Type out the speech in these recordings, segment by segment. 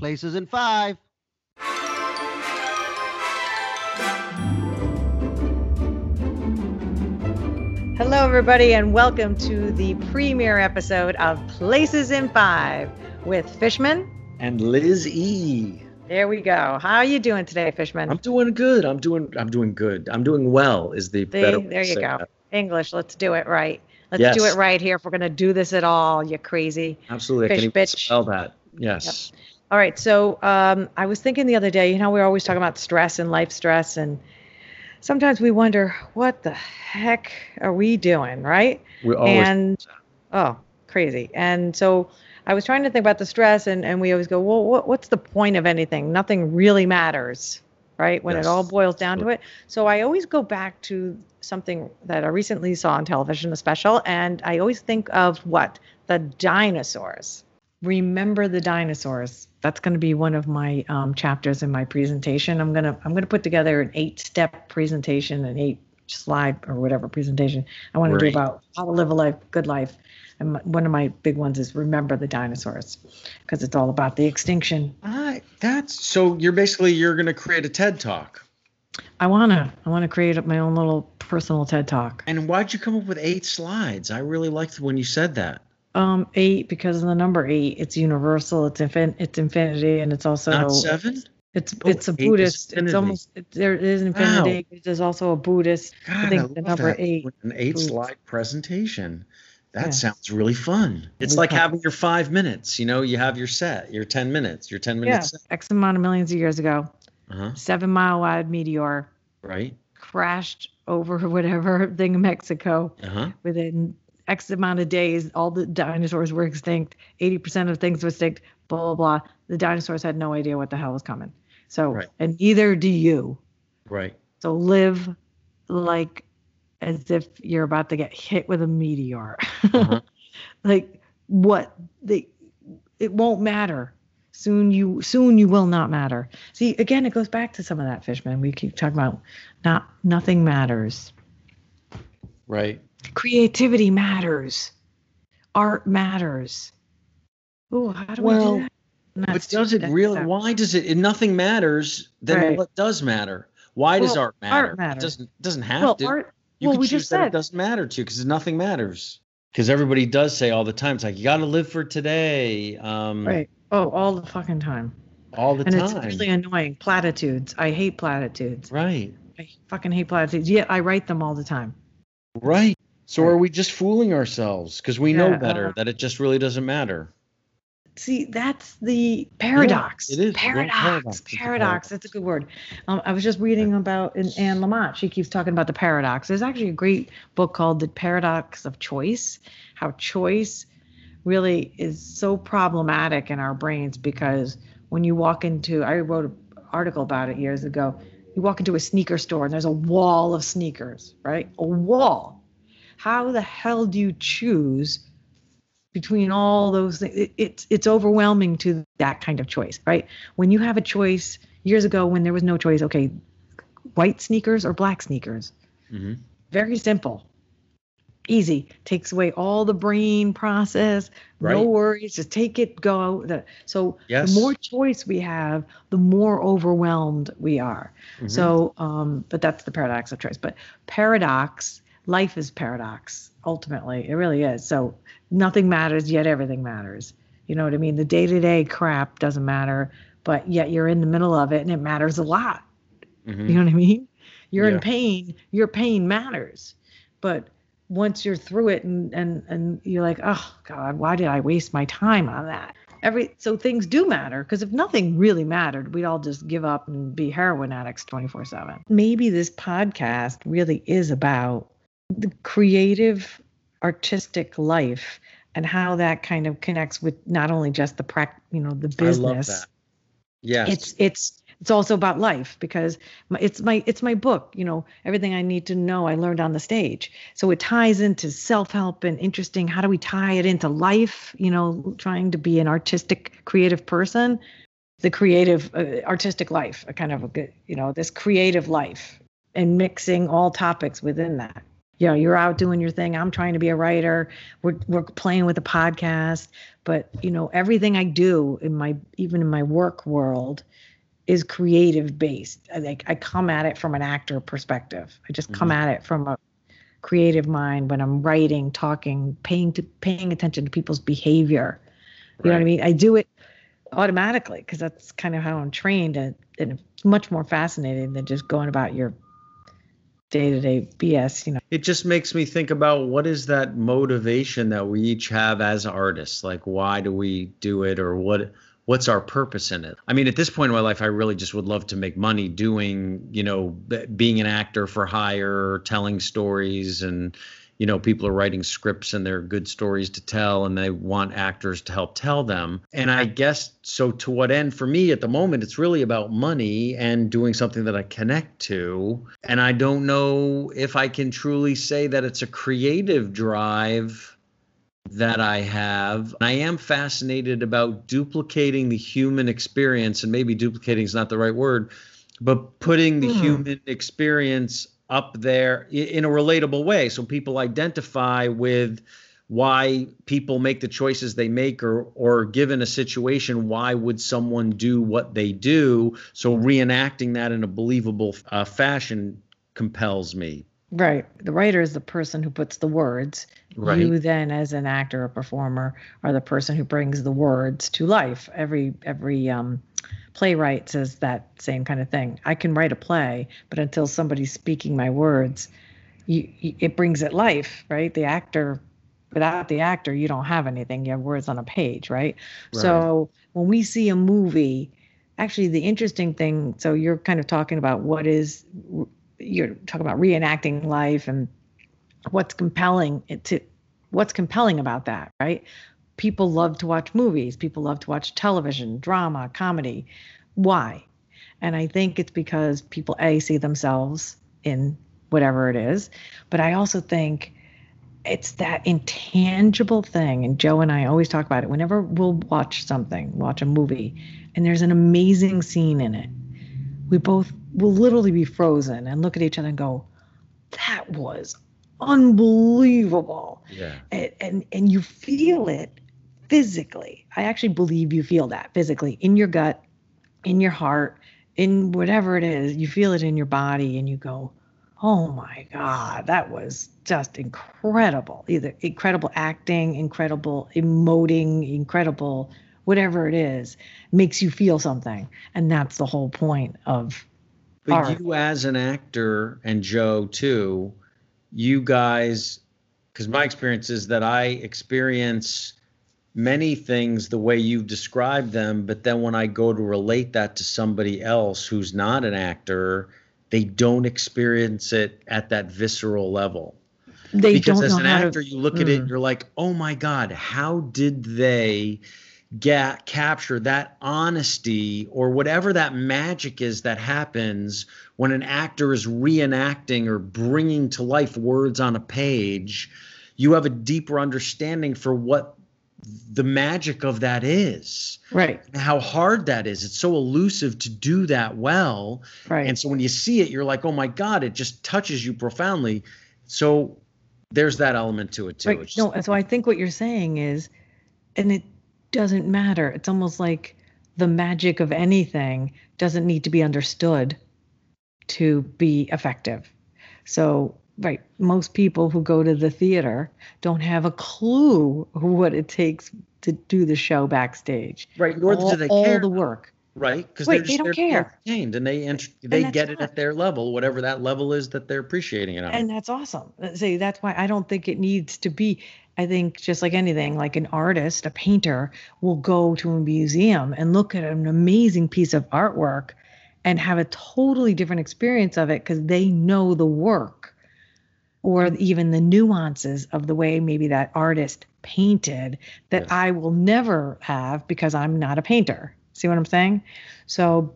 Places in five. Hello, everybody, and welcome to the premiere episode of Places in Five with Fishman. and Liz E. There we go. How are you doing today, Fishman? I'm doing good. I'm doing. I'm doing good. I'm doing well. Is the See, better there you go. that. English. Let's do it right. Let's do it right here if we're going to do this at all. You crazy. Absolutely. I Fish can even bitch. spell that. Yes. All right. So um, I was thinking the other day, you know, we're always talking about stress and life stress. And sometimes we wonder, what the heck are we doing? Right. We're always. and oh crazy and so i was trying to think about the stress and, and we always go well what, what's the point of anything nothing really matters right when Yes, it all boils down to it so i always go back to something that i recently saw on television a special and i always think of what the dinosaurs remember the dinosaurs that's going to be one of my um, chapters in my presentation i'm going to i'm going to put together an eight step presentation an eight slide or whatever presentation i want to do about how to live a life good life and one of my big ones is remember the dinosaurs because it's all about the extinction I, that's so. You're basically you're going to create a TED talk. i want to i want to create my own little personal ted talk And why'd you come up with eight slides? I really liked when you said that. Um eight because of the number eight it's universal it's infin- it's infinity and it's also Not seven. It's Oh, it's a Buddhist. It's almost it, there is infinity. There's also a Buddhist. God, think I the number that. eight An eight Ooh. slide presentation. That Yeah. sounds really fun. It's like having your five minutes. You know, you have your set, your ten minutes, your ten Yeah, minutes. set. X amount of millions of years ago, Uh-huh. seven mile wide meteor Right. crashed over whatever thing in Mexico. Uh-huh. Within X amount of days, all the dinosaurs were extinct. Eighty percent of things were extinct. Blah blah blah. The dinosaurs had no idea what the hell was coming. So, Right. and neither do you. Right. So live like as if you're about to get hit with a meteor. Uh-huh. like what they it won't matter. Soon you soon you will not matter. See, again, it goes back to some of that fishman. We keep talking about not nothing matters. Right. Creativity matters. Art matters. Oh, how do Well, we do that? But does it really? Why does it? If nothing matters, then Right. what does matter? Why does art matter? art It doesn't doesn't have Well, to. art. you well, can we choose just that it said doesn't matter to you because nothing matters. Because everybody does say all the time, it's like you got to live for today, um, right. Oh, all the fucking time. all the and time. it's really annoying. Platitudes. I hate platitudes. right, I fucking hate platitudes. Yet I write them all the time. right. So are we just fooling ourselves because we know better that it just really doesn't matter? See, that's the paradox. it is. Yeah, paradox. paradox. Paradox. Paradox. That's a good word. Um, I was just reading about in Anne Lamott. She keeps talking about the paradox. There's actually a great book called The Paradox of Choice. How choice really is so problematic in our brains because when you walk into, I wrote an article about it years ago. You walk into a sneaker store and there's a wall of sneakers, right? A wall. How the hell do you choose between all those things? It, it's it's overwhelming to that kind of choice, right? When you have a choice years ago when there was no choice, okay, white sneakers or black sneakers. hmm Very simple. Easy. Takes away all the brain process. No worries. Just take it, go. So Yes. the more choice we have, the more overwhelmed we are. Mhm. So, um, but that's the paradox of choice. But paradox, life is paradox. Ultimately, it really is. So nothing matters, yet everything matters. You know what I mean? The day to day crap doesn't matter, but yet you're in the middle of it, and it matters a lot. Mhm. You know what I mean? You're Yeah. in pain. Your pain matters, but once you're through it, and and and you're like, oh God, why did I waste my time on that? Every so things do matter because if nothing really mattered, we'd all just give up and be heroin addicts 24 seven. Maybe this podcast really is about the creative, artistic life and how that kind of connects with not only just the prac, you know, the business I love that. Yes. it's it's it's also about life because my, it's my it's my book you know everything i need to know i learned on the stage so it ties into self-help and interesting how do we tie it into life you know trying to be an artistic creative person the creative uh, artistic life a kind of a good you know this creative life and mixing all topics within that you know, you're out doing your thing. I'm trying to be a writer. We're we're playing with a podcast, but you know, everything I do in my even in my work world is creative based. I think I come at it from an actor perspective. I just come mm-hmm. at it from a creative mind when I'm writing, talking, paying to paying attention to people's behavior. You right. know what I mean? I do it automatically because that's kind of how I'm trained, and, and it's much more fascinating than just going about your day to day BS, you know. It just makes me think about what is that motivation that we each have as artists? Like, why do we do it, or what? What's our purpose in it? I mean, at this point in my life, I really just would love to make money doing, you know, being an actor for hire, telling stories, and you know people are writing scripts and they're good stories to tell and they want actors to help tell them and i guess so to what end for me at the moment it's really about money and doing something that i connect to and i don't know if i can truly say that it's a creative drive that I have. I am fascinated about duplicating the human experience, and maybe duplicating is not the right word, but putting the mm. human experience up there in a relatable way. So people identify with why people make the choices they make or or given a situation why would someone do what they do? So reenacting that in a believable uh, fashion compels me right the writer is the person who puts the words right. you then as an actor or performer are the person who brings the words to life every every um playwright says that same kind of thing. I can write a play, but until somebody's speaking my words, you, you, it brings it life, right? The actor, without the actor, you don't have anything. You have words on a page, right? right? So when we see a movie, actually, the interesting thing. So you're kind of talking about what is you're talking about reenacting life and what's compelling to what's compelling about that, right? people love to watch movies, people love to watch television, drama, comedy. Why? And I think it's because people a see themselves in whatever it is, but I also think it's that intangible thing and Joe and I always talk about it whenever we'll watch something, watch a movie and there's an amazing scene in it. We both will literally be frozen and look at each other and go, that was unbelievable. Yeah. And, and and you feel it physically. I actually believe you feel that physically in your gut, in your heart, in whatever it is. You feel it in your body and you go, oh my God, that was just incredible. Either incredible acting, incredible emoting, incredible whatever it is, makes you feel something. And that's the whole point of. But art. you, as an actor, and Joe too, you guys, because my experience is that I experience many things the way you've described them, but then when I go to relate that to somebody else who's not an actor, they don't experience it at that visceral level. They don't because as an actor, to, you look mm. at it, and mm. you're like, oh my God, how did they get capture that honesty or whatever that magic is that happens when an actor is reenacting or bringing to life words on a page? You have a deeper understanding for what the magic of that is. Right. how hard that is. It's so elusive to do that well. Right. And so when you see it, you're like, oh my God, it just touches you profoundly. So there's that element to it too. Right. No, so I think what you're saying is, and it doesn't matter. It's almost like the magic of anything doesn't need to be understood to be effective. So right most people who go to the theater don't have a clue what it takes to do the show backstage. Right nor all, do they all care. the work. Right because they're just, they don't care. entertained and they ent- they get it at their level whatever that level is that they're appreciating it on. And that's awesome. Say that's why i don't think it needs to be i think just like anything like an artist a painter will go to a museum and look at an amazing piece of artwork and have a totally different experience of it because they know the work or even the nuances of the way maybe that artist painted that. I will never have because I'm not a painter. See what I'm saying? So,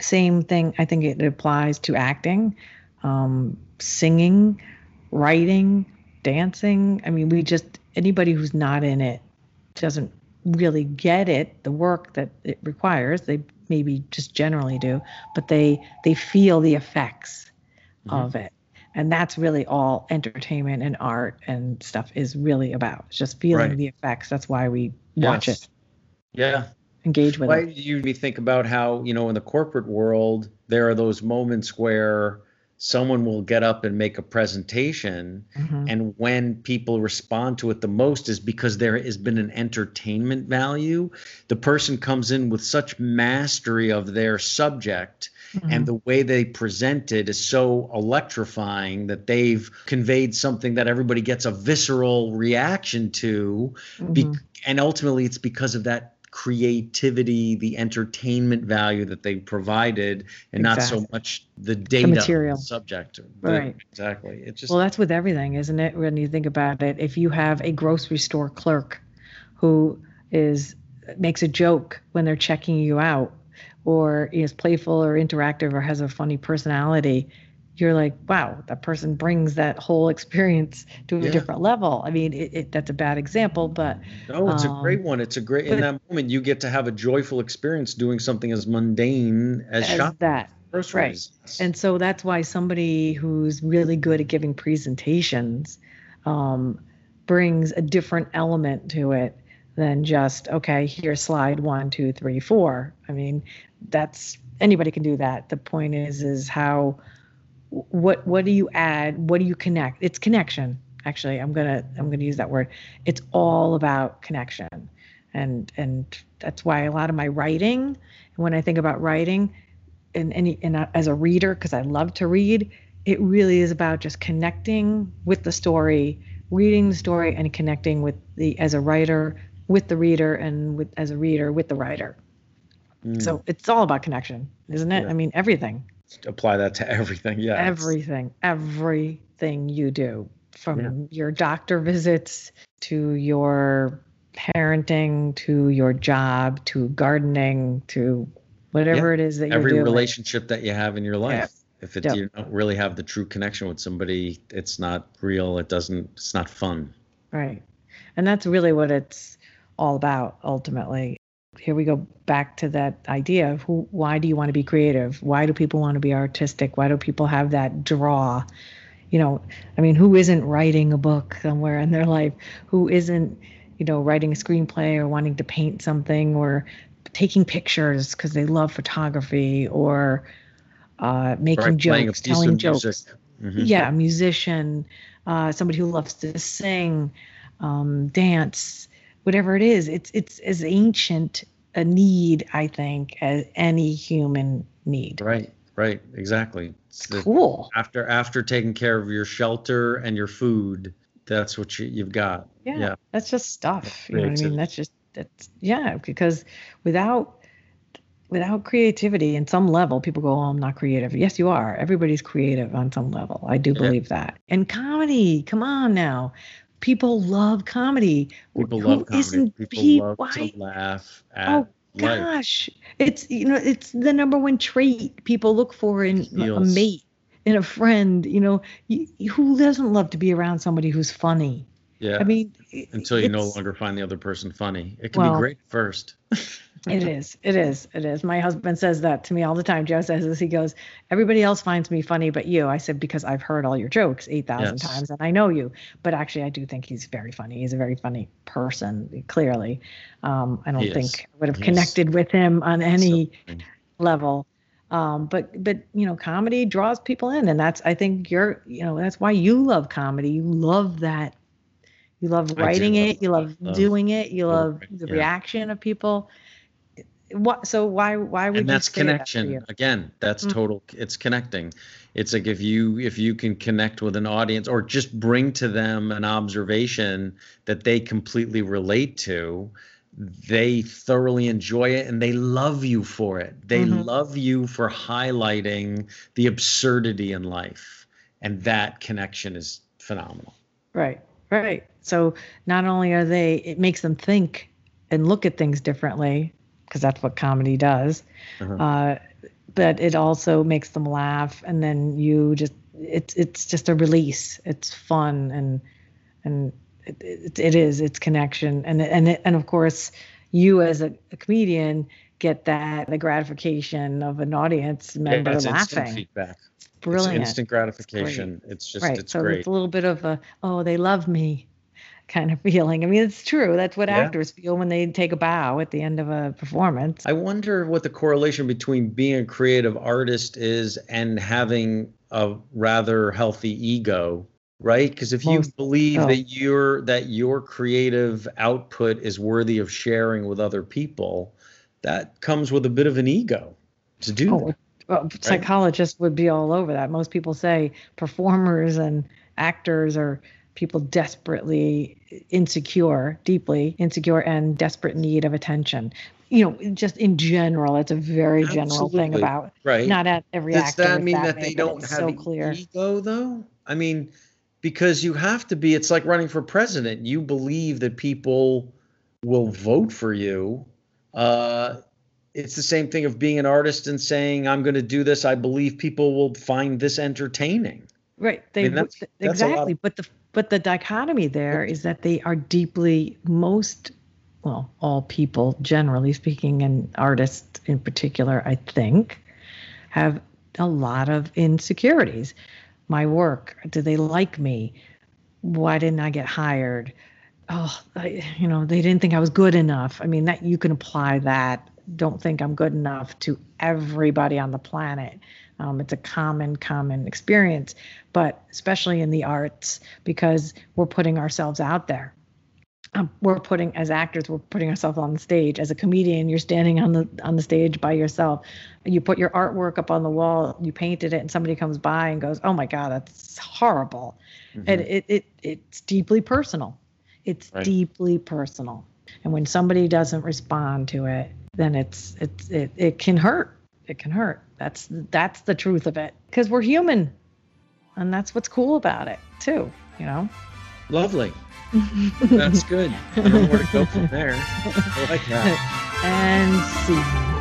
same thing, I think it applies to acting, um, singing, writing, dancing. I mean, we just, anybody who's not in it doesn't really get it, the work that it requires. They maybe just generally do, but they they feel the effects mm-hmm. of it and that's really all entertainment and art and stuff is really about it's just feeling Right. the effects that's why we watch Yes. it Yeah. engage with Why it do you think about how, you know, in the corporate world, there are those moments where someone will get up and make a presentation Mhm. and when people respond to it the most is because there has been an entertainment value the person comes in with such mastery of their subject Mhm. and the way they present it is so electrifying that they've conveyed something that everybody gets a visceral reaction to be- Mhm. and ultimately it's because of that creativity the entertainment value that they provided and not so much the data material. subject Right. exactly it just Well, that's with everything, isn't it? When you think about it, if you have a grocery store clerk who is makes a joke when they're checking you out, or is playful or interactive or has a funny personality, you're like, wow, that person brings that whole experience to a Yeah. different level. I mean, it, it, that's a bad example, but No, it's a great Um, one. It's a great in that moment you get to have a joyful experience doing something as mundane as, as shopping that. groceries. And so that's why somebody who's really good at giving presentations um, brings a different element to it than just, okay, here's slide one, two, three, four. I mean, that's anybody can do that. The point is, is how, what, what do you add? What do you connect? It's connection. Actually, I'm gonna, I'm gonna use that word. It's all about connection, and and that's why a lot of my writing, when I think about writing, and any and as a reader because I love to read, it really is about just connecting with the story, reading the story and connecting with the as a writer with the reader and with as a reader with the writer. Mm, So it's all about connection, isn't it? Yeah. I mean everything, apply that to everything. Yeah. everything, everything you do from Yeah. your doctor visits to your parenting to your job to gardening to whatever it is that you're every doing. relationship that you have in your life. If it, Yep. you don't really have the true connection with somebody, it's not real. It doesn't. It's not fun. Right. And that's really what it's all about ultimately. Here we go back to that idea of who why do you want to be creative? Why do people want to be artistic? Why do people have that draw? You know, I mean, who isn't writing a book somewhere in their life? Who isn't, you know, writing a screenplay or wanting to paint something or taking pictures because they love photography or uh, making Right, jokes, telling jokes Mhm. yeah, a musician, uh, somebody who loves to sing, um, dance, whatever it is. It's it's as ancient a need, I think, as any human need. Right. Right. Exactly. It's the- Cool. after after taking care of your shelter and your food, that's what you, you've got. Yeah, Yeah. that's just stuff. You know what I mean? That's just that's yeah. Because without without creativity in some level, people go, "Oh, I'm not creative." Yes, you are. Everybody's creative on some level. I do Yeah. believe that. And comedy, come on now. People love comedy. People Who love comedy. isn't People pe- love why- to laugh at Oh life. gosh, it's you know it's the number one trait people look for in a mate, in a friend. You know, who doesn't love to be around somebody who's funny? Yeah. I mean, until you no longer find the other person funny. It can Well, be great first. It is. It is. It is. My husband says that to me all the time. Joe says this. He goes, Everybody else finds me funny, but you. I said, Because I've heard all your jokes 8,000 Yes. times and I know you. But actually, I do think he's very funny. He's a very funny person, clearly. Um, I don't He is. think I would have He is. connected with him on any So level. Um, but but you know, comedy draws people in, and that's I think you're you know that's why you love comedy. You love that. You love writing love it. You love Love- doing it. You love love the yeah. reaction of people. What? So why why would and that's that connection you? again that's Mm. total it's connecting it's like if you if you can connect with an audience or just bring to them an observation that they completely relate to they thoroughly enjoy it and they love you for it they Mhm. love you for highlighting the absurdity in life and that connection is phenomenal Right, right. So not only are they, it makes them think and look at things differently, because that's what comedy does. Uh-huh. Uh, but it also makes them laugh, and then you just, it's it's just a release. It's fun and and it, it, it is it's connection and and it, and of course you as a, a comedian get that the gratification of an audience member yeah, it's instant laughing. feedback. Brilliant. It's instant gratification. It's, just right. it's so great. it's a little bit of a oh they love me kind of feeling. I mean it's true. That's what Yeah. actors feel when they take a bow at the end of a performance. I wonder what the correlation between being a creative artist is and having a rather healthy ego, right? Because if you Most- believe oh. that your that your creative output is worthy of sharing with other people, that comes with a bit of an ego to do Oh, that. well, psychologists would be all over that. Most people say performers and actors are people desperately insecure, deeply insecure, and desperate need of attention. You know, just in general, it's a very general thing about Right. not at every Does actor. that is mean that way, they don't have so clear. ego though? I mean, because you have to be it's like running for president. You believe that people will vote for you. Uh it's the same thing of being an artist and saying I'm going to do this. I believe people will find this entertaining. Right. They mean, that's- th- that's exactly. of- But the but the dichotomy there is that they are deeply most well, all people generally speaking and artists in particular, I think, have a lot of insecurities. My work, do they like me? Why didn't I get hired? Oh, I, you know, they didn't think I was good enough. I mean, that you can apply that. Don't think I'm good enough to everybody on the planet. Um, it's a common, common experience, but especially in the arts because we're putting ourselves out there. Um, we're putting as actors, we're putting ourselves on the stage. As a comedian, you're standing on the on the stage by yourself. You put your artwork up on the wall, you painted it, and somebody comes by and goes, "Oh my God, that's horrible," and it, it it's deeply personal. It's Right. deeply personal, and when somebody doesn't respond to it, then it's it's it, it can hurt. It can hurt. That's that's the truth of it because we're human, and that's what's cool about it too. You know. Lovely. That's good. I don't know where to go from there. I like that. and see.